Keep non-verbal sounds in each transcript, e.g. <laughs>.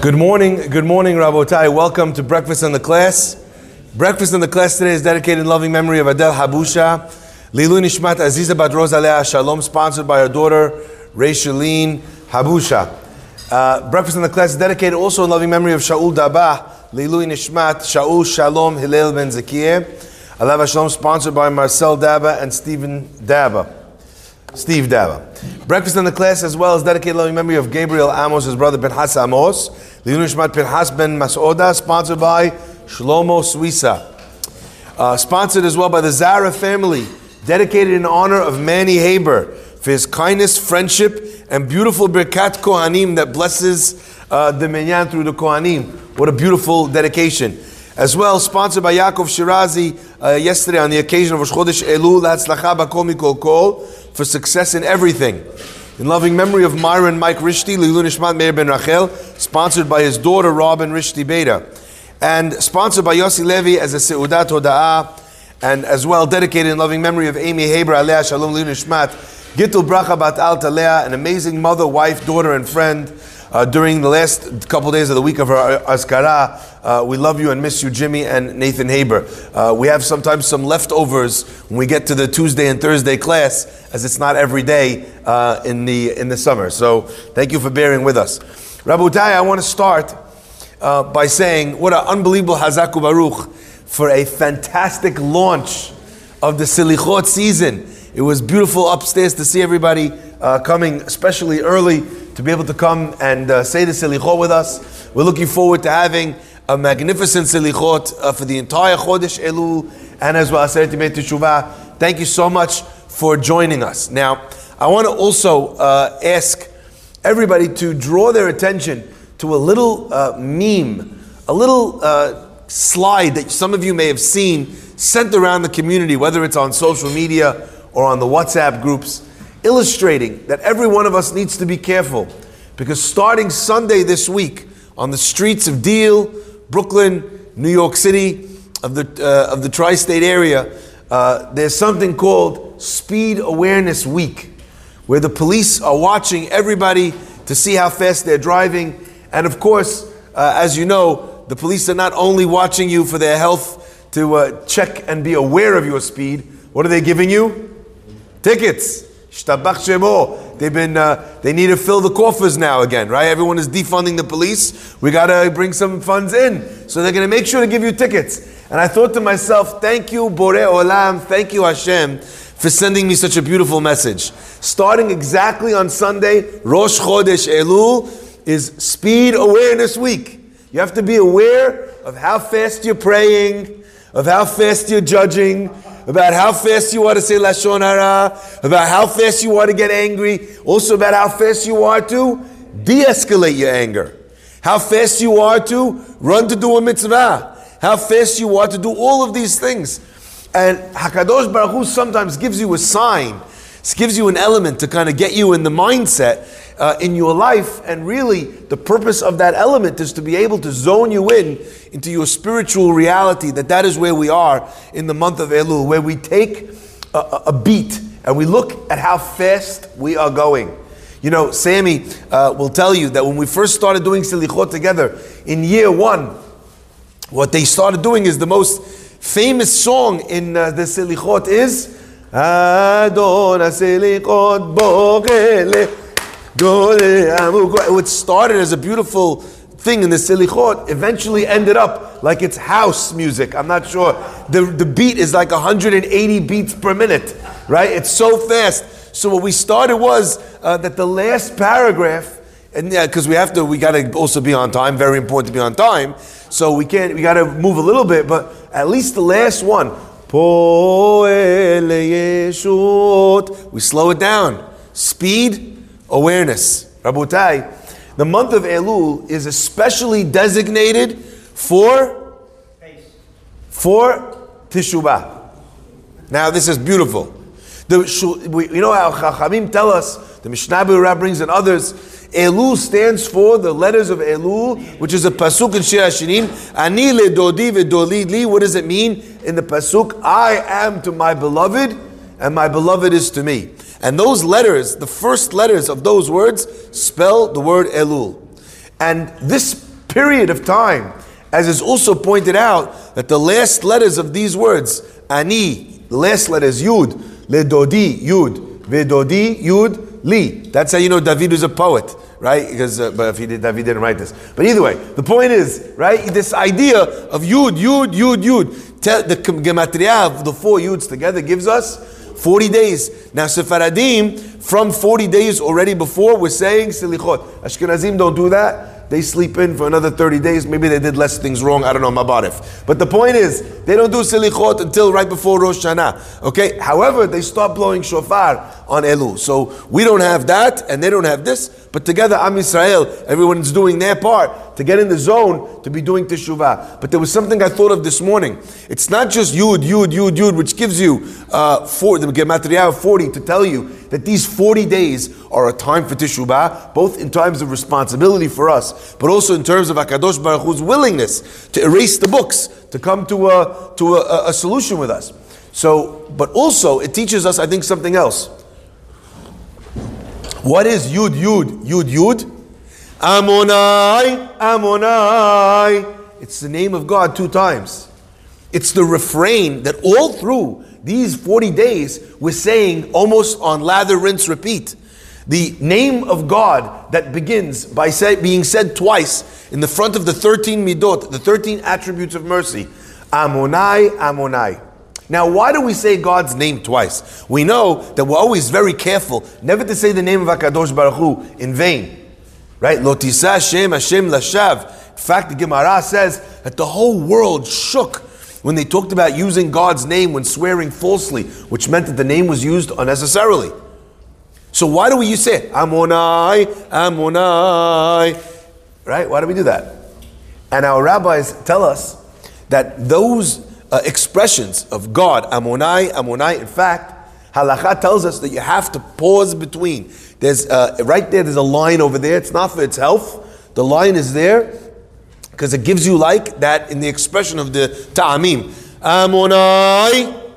Good morning, good morning, Rabotai. Welcome to Breakfast in the Class. Breakfast in the Class today is dedicated in loving memory of Adel Habusha, Lilu Nishmat Aziza Bat Rosa Shalom, sponsored by her daughter, Raishaline Habusha. Uh, Breakfast in the Class is dedicated also in loving memory of Shaul Daba, Lilu Nishmat, Shaul Shalom Hillel Ben Zakir. Alav Shalom, sponsored by Marcel Daba and Stephen Daba. Steve Daba. Breakfast in the class as well is dedicated in loving memory of Gabriel Amos, his brother Pinhas Amos. Liunushmat Pinhas Ben Masoda, sponsored by Shlomo Suisa. Uh, sponsored as well by the Zara family, dedicated in honor of Manny Haber for his kindness, friendship, and beautiful Birkat Kohanim that blesses uh, the Minyan through the Kohanim. What a beautiful dedication. As well, sponsored by Yaakov Shirazi uh, yesterday on the occasion of Rosh Chodesh Elul, Latzlacha Bakol Mikol Kol, for success in everything. In loving memory of Myron Mike Rishti, Lilu Nishmat Meir Ben Rachel, sponsored by his daughter Robin Rishti Beta, and sponsored by Yossi Levi as a Seudat Hoda'ah, and as well dedicated in loving memory of Amy Haber Alea Shalom Lilu Nishmat, Gittul Bracha Bat Al Talea, an amazing mother, wife, daughter, and friend uh, during the last couple of days of the week of our Azkara. Uh, we love you and miss you, Jimmy and Nathan Haber. Uh, we have sometimes some leftovers when we get to the Tuesday and Thursday class, as it's not every day uh, in, the, in the summer. So thank you for bearing with us. Rabotai, I want to start uh, by saying what an unbelievable Hazaku Baruch for a fantastic launch of the Silichot season. It was beautiful upstairs to see everybody uh, coming, especially early to be able to come and uh, say the Selichot with us. We're looking forward to having a magnificent Selichot uh, for the entire Chodesh Elul and as well as Teshuvah. Thank you so much for joining us. Now, I want to also uh, ask everybody to draw their attention to a little uh, meme, a little uh, slide that some of you may have seen sent around the community, whether it's on social media or on the WhatsApp groups illustrating that every one of us needs to be careful because starting Sunday this week on the streets of Deal, Brooklyn, New York City, of the, uh, of the tri state area, uh, there's something called Speed Awareness Week, where the police are watching everybody to see how fast they're driving. And of course, uh, as you know, the police are not only watching you for their health to uh, check and be aware of your speed, what are they giving you? Tickets. They've been, uh, they need to fill the coffers now again, right? Everyone is defunding the police. We got to bring some funds in. So they're going to make sure to give you tickets. And I thought to myself, thank you, Bore Olam, thank you, Hashem, for sending me such a beautiful message. Starting exactly on Sunday, Rosh Chodesh Elul is Speed Awareness Week. You have to be aware of how fast you're praying, of how fast you're judging, about how fast you are to say Lashon Hara, about how fast you are to get angry, also about how fast you are to de escalate your anger, how fast you are to run to do a mitzvah, how fast you are to do all of these things. And Hakadosh Baruch Hu sometimes gives you a sign, gives you an element to kind of get you in the mindset uh, in your life. And really, the purpose of that element is to be able to zone you in into your spiritual reality. That that is where we are in the month of Elul, where we take a, a beat and we look at how fast we are going. You know, Sammy uh, will tell you that when we first started doing Silichot together in year one, what they started doing is the most famous song in uh, the Silichot is Adon Silichot Bogele what started as a beautiful thing in the Silichot eventually ended up like it's house music. I'm not sure. The, the beat is like 180 beats per minute, right? It's so fast. So what we started was uh, that the last paragraph, and yeah, because we have to, we got to also be on time. Very important to be on time. So we can't, we got to move a little bit, but at least the last one. We slow it down. Speed, awareness. Rabutai, the month of Elul is especially designated for for Teshuvah. Now this is beautiful. The, you know how Chachamim tell us, the Mishnah Berurah brings and others, Elul stands for the letters of Elul, which is a pasuk in Shir Hashirim. Ani le dodi li. What does it mean in the pasuk? I am to my beloved, and my beloved is to me. And those letters, the first letters of those words, spell the word Elul. And this period of time, as is also pointed out, that the last letters of these words, ani, the last letter is yud, ledodi, yud, vedodi, yud, li. That's how you know David is a poet, right? Because, uh, but if he did, David didn't write this. But either way, the point is, right, this idea of yud, yud, yud, yud, tell, the gematria of the four yuds together gives us 40 days. Now, Sephardim, from 40 days already before, we're saying Silichot. Ashkenazim don't do that they sleep in for another 30 days. Maybe they did less things wrong. I don't know, Mabarif. But the point is, they don't do Silichot until right before Rosh Hashanah. Okay? However, they start blowing shofar on Elul. So we don't have that, and they don't have this. But together, Am Yisrael, everyone's doing their part to get in the zone to be doing Teshuvah. But there was something I thought of this morning. It's not just Yud, Yud, Yud, Yud, which gives you uh, four, the Gematria 40 to tell you that these 40 days are a time for Teshuvah, both in times of responsibility for us, but also in terms of HaKadosh Baruch Hu's willingness to erase the books, to come to a, to a, a solution with us. So, but also it teaches us, I think, something else. What is Yud Yud? Yud Yud? Amonai, Amonai. It's the name of God two times. It's the refrain that all through these 40 days we're saying almost on lather, rinse, repeat. The name of God that begins by say, being said twice in the front of the 13 midot, the 13 attributes of mercy. Amonai, Amonai. Now, why do we say God's name twice? We know that we're always very careful never to say the name of HaKadosh Baruch Hu in vain. Right? Lotisa Hashem Hashem Lashav. In fact, the Gemara says that the whole world shook when they talked about using God's name when swearing falsely, which meant that the name was used unnecessarily. So why do we use it? Amonai, Amonai. Right? Why do we do that? And our rabbis tell us that those uh, expressions of God, Amonai, Amonai, in fact, Halakha tells us that you have to pause between. There's uh, right there. There's a line over there. It's not for its health. The line is there because it gives you like that in the expression of the ta'amim. Amonai,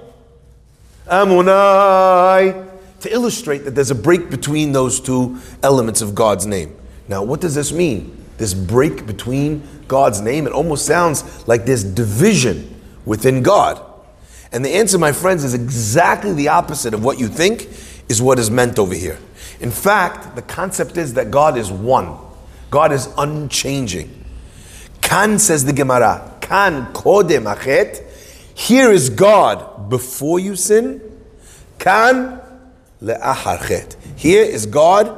Amonai, to illustrate that there's a break between those two elements of God's name. Now, what does this mean? This break between God's name? It almost sounds like there's division within God. And the answer, my friends, is exactly the opposite of what you think is what is meant over here. In fact, the concept is that God is one. God is unchanging. Kan says the Gemara, Kan kodem achet. Here is God before you sin. Kan le'acharchet. Here is God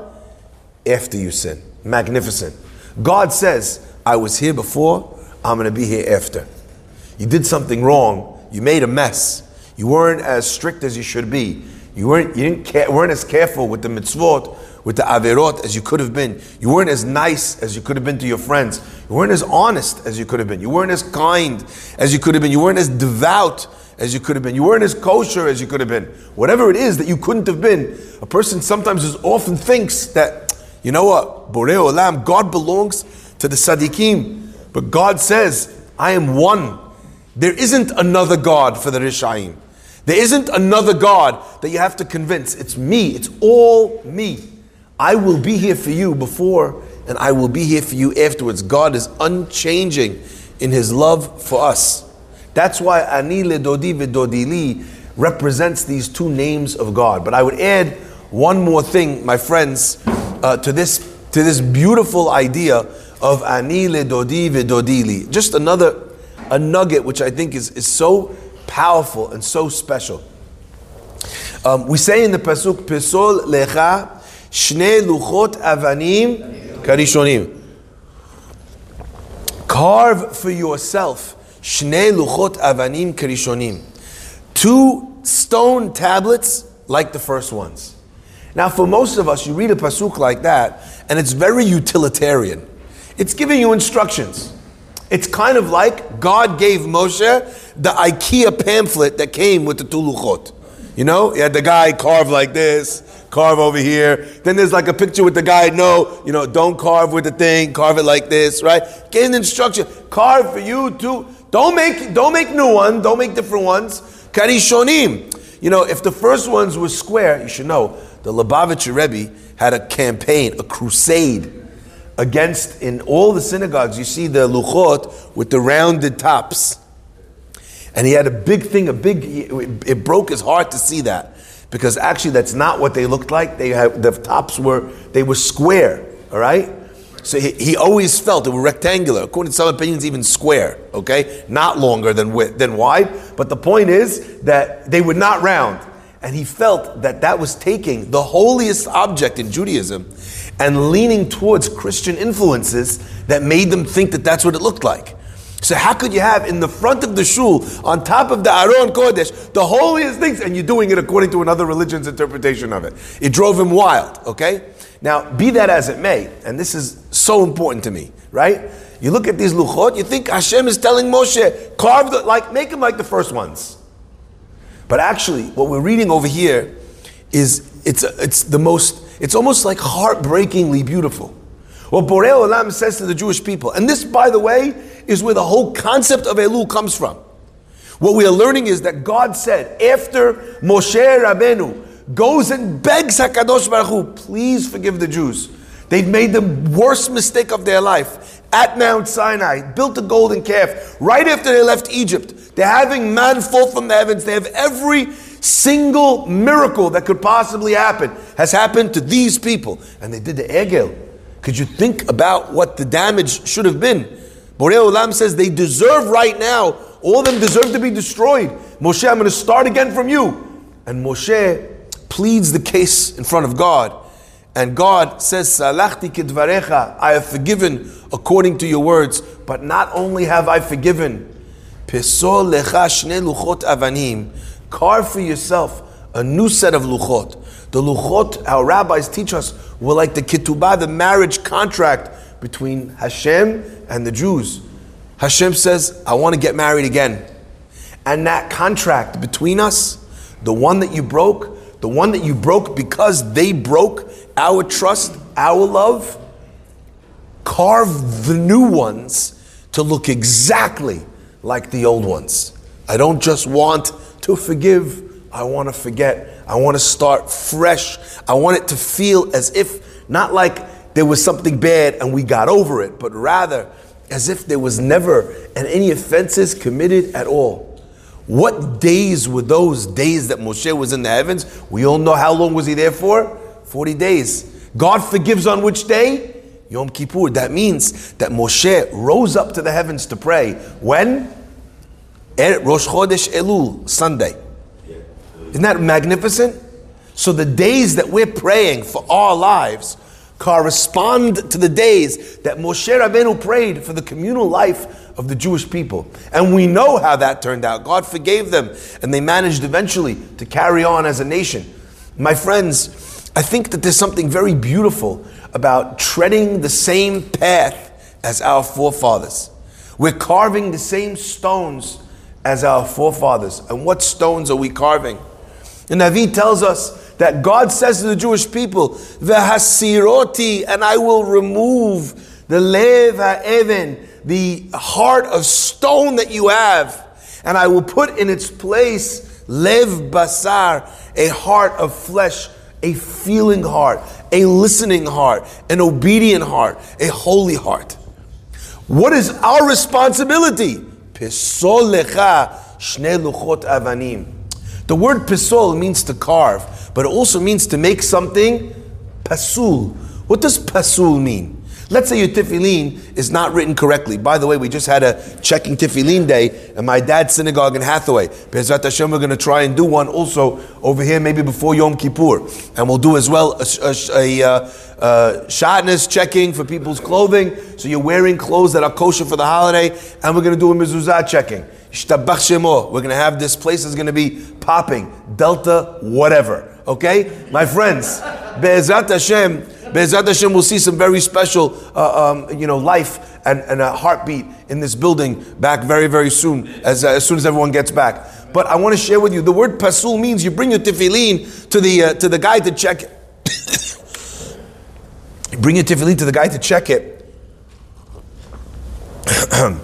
after you sin. Magnificent. God says, I was here before, I'm going to be here after. You did something wrong, you made a mess. You weren't as strict as you should be. You weren't, you didn't care, weren't as careful with the mitzvot, with the averot as you could have been. You weren't as nice as you could have been to your friends. You weren't as honest as you could have been. You weren't as kind as you could have been. You weren't as devout as you could have been. You weren't as kosher as you could have been. Whatever it is that you couldn't have been, a person sometimes is often thinks that, you know what, Borei Olam, God belongs to the Sadiqim. But God says, I am one there isn't another God for the Rishaim. There isn't another God that you have to convince. It's me. It's all me. I will be here for you before and I will be here for you afterwards. God is unchanging in his love for us. That's why Ani Dodi Dodili represents these two names of God. But I would add one more thing, my friends, uh, to this to this beautiful idea of Ani Dodi Dodili. Just another a nugget which I think is, is so powerful and so special. Um, we say in the pasuk, "Pesol lecha shne luchot avanim karishonim." Carve for yourself shne luchot avanim karishonim, two stone tablets like the first ones. Now, for most of us, you read a pasuk like that, and it's very utilitarian. It's giving you instructions. It's kind of like God gave Moshe the IKEA pamphlet that came with the Tuluchot. You know, you had the guy carve like this, carve over here. Then there's like a picture with the guy, no, you know, don't carve with the thing, carve it like this, right? Get an instruction. Carve for you too. Don't make don't make new ones, don't make different ones. Karishonim. You know, if the first ones were square, you should know the Lubavitcher Rebbe had a campaign, a crusade against, in all the synagogues, you see the luchot with the rounded tops. And he had a big thing, a big, it broke his heart to see that. Because actually that's not what they looked like. They had, the tops were, they were square, all right? So he, he always felt they were rectangular. According to some opinions, even square, okay? Not longer than width, than wide. But the point is that they were not round. And he felt that that was taking the holiest object in Judaism and leaning towards Christian influences that made them think that that's what it looked like. So how could you have in the front of the shul, on top of the Aron Kodesh, the holiest things, and you're doing it according to another religion's interpretation of it? It drove him wild, okay? Now, be that as it may, and this is so important to me, right? You look at these luchot, you think Hashem is telling Moshe, carve the, like, make them like the first ones. But actually, what we're reading over here is, it's, it's the most, it's almost like heartbreakingly beautiful. What Borei Olam says to the Jewish people, and this, by the way, is where the whole concept of Elul comes from. What we are learning is that God said, after Moshe Rabbeinu goes and begs HaKadosh Baruch Hu, please forgive the Jews. They've made the worst mistake of their life at Mount Sinai, built a golden calf right after they left Egypt. They're having man fall from the heavens. They have every single miracle that could possibly happen has happened to these people. And they did the Egel. Could you think about what the damage should have been? Borei Olam says they deserve right now, all of them deserve to be destroyed. Moshe, I'm going to start again from you. And Moshe pleads the case in front of God. And God says, Salachti kidvarecha, I have forgiven according to your words. But not only have I forgiven, Pesol lecha shne luchot avanim, carve for yourself a new set of luchot. The luchot, our rabbis teach us, were like the ketubah, the marriage contract between Hashem and the Jews. Hashem says, I want to get married again. And that contract between us, the one that you broke, the one that you broke because they broke our trust, our love, carve the new ones to look exactly like the old ones. I don't just want to forgive, I want to forget. I want to start fresh. I want it to feel as if, not like there was something bad and we got over it, but rather as if there was never and any offenses committed at all. What days were those days that Moshe was in the heavens? We all know how long was he there for? 40 days. God forgives on which day? Yom Kippur. That means that Moshe rose up to the heavens to pray. When? Er, Rosh Chodesh Elul, Sunday. Isn't that magnificent? So the days that we're praying for our lives correspond to the days that Moshe Rabbeinu prayed for the communal life of the Jewish people. And we know how that turned out. God forgave them, and they managed eventually to carry on as a nation. My friends, I think that there's something very beautiful about treading the same path as our forefathers. We're carving the same stones as our forefathers. And what stones are we carving? The Navi tells us that God says to the Jewish people, "V'hasiroti," and I will remove the lev ha'even, the heart of stone that you have, and I will put in its place lev basar, a heart of flesh, a feeling heart, a listening heart, an obedient heart, a holy heart. What is our responsibility? Pisol lecha shne luchot avanim. The word pisol means to carve, but it also means to make something pasul. What does pasul mean? Let's say your tefillin is not written correctly. By the way, we just had a checking tefillin day at my dad's synagogue in Hathaway. Bezrat Hashem, we're going to try and do one also over here, maybe before Yom Kippur. And we'll do as well a, a, a, a uh, shatnez checking for people's clothing. So you're wearing clothes that are kosher for the holiday. And we're going to do a mezuzah checking. We're going to have this place is going to be popping. Delta, whatever. Okay? My friends, Be'ezrat Hashem, Be'ezrat Hashem, we'll see some very special, uh, um, you know, life and, and, a heartbeat in this building back very, very soon, as, uh, as soon as everyone gets back. But I want to share with you, the word pasul means you bring your tefillin to the, uh, to the guy to check it. <coughs> you bring your tefillin to the guy to check it. <coughs>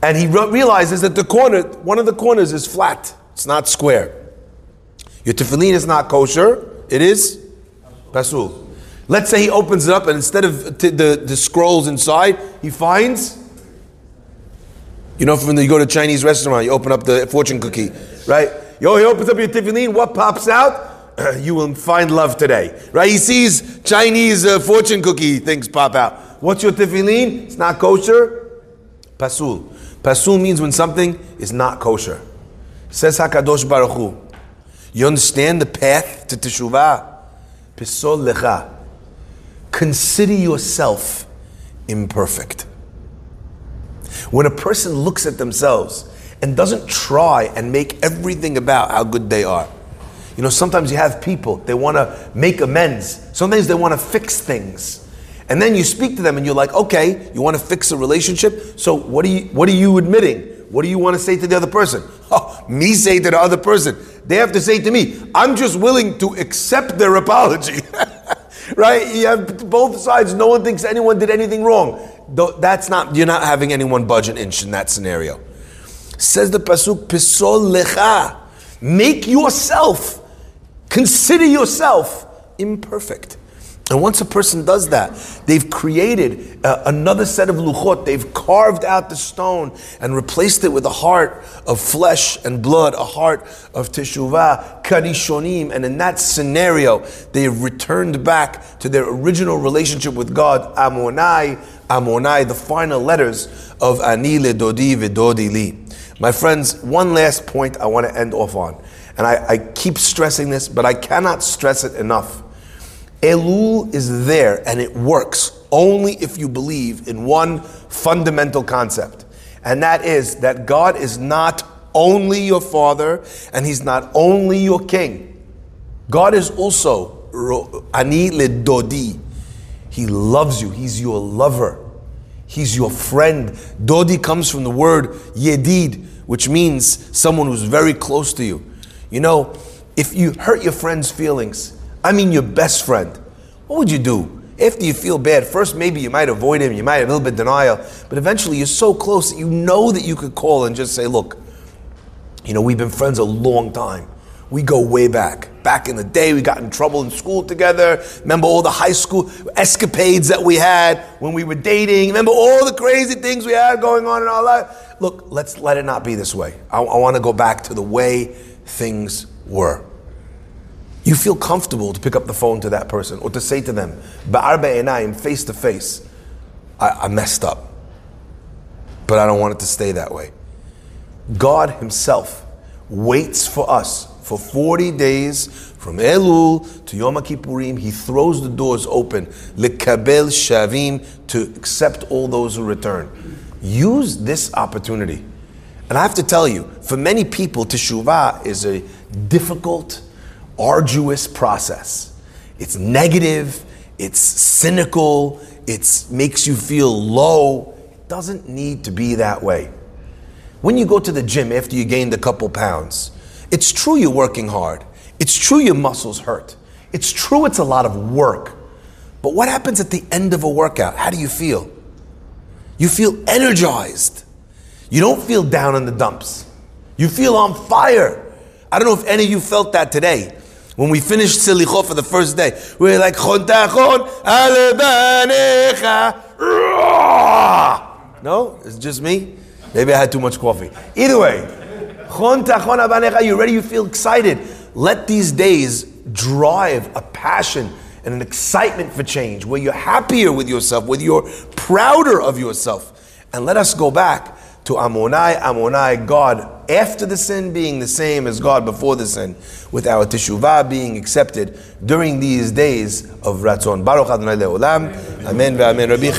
And he re- realizes that the corner, one of the corners is flat. It's not square. Your tefillin is not kosher. It is pasul. Let's say he opens it up and instead of t- the, the scrolls inside, he finds, you know, when you go to a Chinese restaurant, you open up the fortune cookie, right? Yo, he opens up your tefillin, what pops out? <clears throat> you will find love today, right? He sees Chinese uh, fortune cookie things pop out. What's your tefillin? It's not kosher. Pasul. Pasul means when something is not kosher. Says Hakadosh Baruch Hu. You understand the path to teshuvah? Pisol lecha. Consider yourself imperfect. When a person looks at themselves and doesn't try and make everything about how good they are. You know, sometimes you have people, they want to make amends. Sometimes they want to fix things. And then you speak to them and you're like, okay, you want to fix a relationship? So what are you what are you admitting? What do you want to say to the other person? <laughs> Oh, me say to the other person. They have to say to me, I'm just willing to accept their apology. <laughs> right? You have both sides. No one thinks anyone did anything wrong. That's not, you're not having anyone budge an inch in that scenario. Says the Pasuk, Pisol lecha. Make yourself, consider yourself imperfect. And once a person does that, they've created uh, another set of luchot. They've carved out the stone and replaced it with a heart of flesh and blood, a heart of teshuvah, karishonim. And in that scenario, they have returned back to their original relationship with God, Amonai, Amonai, the final letters of Ani le dodi vedodi li. My friends, one last point I want to end off on. And I, I keep stressing this, but I cannot stress it enough Elul is there and it works only if you believe in one fundamental concept. And that is that God is not only your father and he's not only your king. God is also ani le dodi. He loves you. He's your lover. He's your friend. Dodi comes from the word yedid, which means someone who's very close to you. You know, if you hurt your friend's feelings, I mean your best friend, what would you do? After you feel bad, first maybe you might avoid him, you might have a little bit of denial, but eventually you're so close that you know that you could call and just say, look, you know, we've been friends a long time. We go way back. Back in the day, we got in trouble in school together. Remember all the high school escapades that we had when we were dating? Remember all the crazy things we had going on in our life? Look, let's let it not be this way. I, I want to go back to the way things were you feel comfortable to pick up the phone to that person or to say to them, Ba'ar face to face, I messed up. But I don't want it to stay that way. God Himself waits for us for 40 days from Elul to Yom Kippurim. He throws the doors open, lekabel shavim, to accept all those who return. Use this opportunity. And I have to tell you, for many people, teshuvah is a difficult, arduous process. It's negative, it's cynical, it makes you feel low. It doesn't need to be that way. When you go to the gym after you gained a couple pounds, it's true you're working hard. It's true your muscles hurt. It's true it's a lot of work. But what happens at the end of a workout? How do you feel? You feel energized. You don't feel down in the dumps. You feel on fire. I don't know if any of you felt that today. When we finished Selichot for the first day, we are like, Chontachon alebanecha. No? It's just me? Maybe I had too much coffee. Either way, Chontachon abanecha, you ready? You feel excited. Let these days drive a passion and an excitement for change, where you're happier with yourself, where you're prouder of yourself. And let us go back to Amonai, Amonai, God after the sin being the same as God before the sin, with our teshuvah being accepted during these days of Ratzon. Baruch Adonai Le'olam. Amen. Rabbi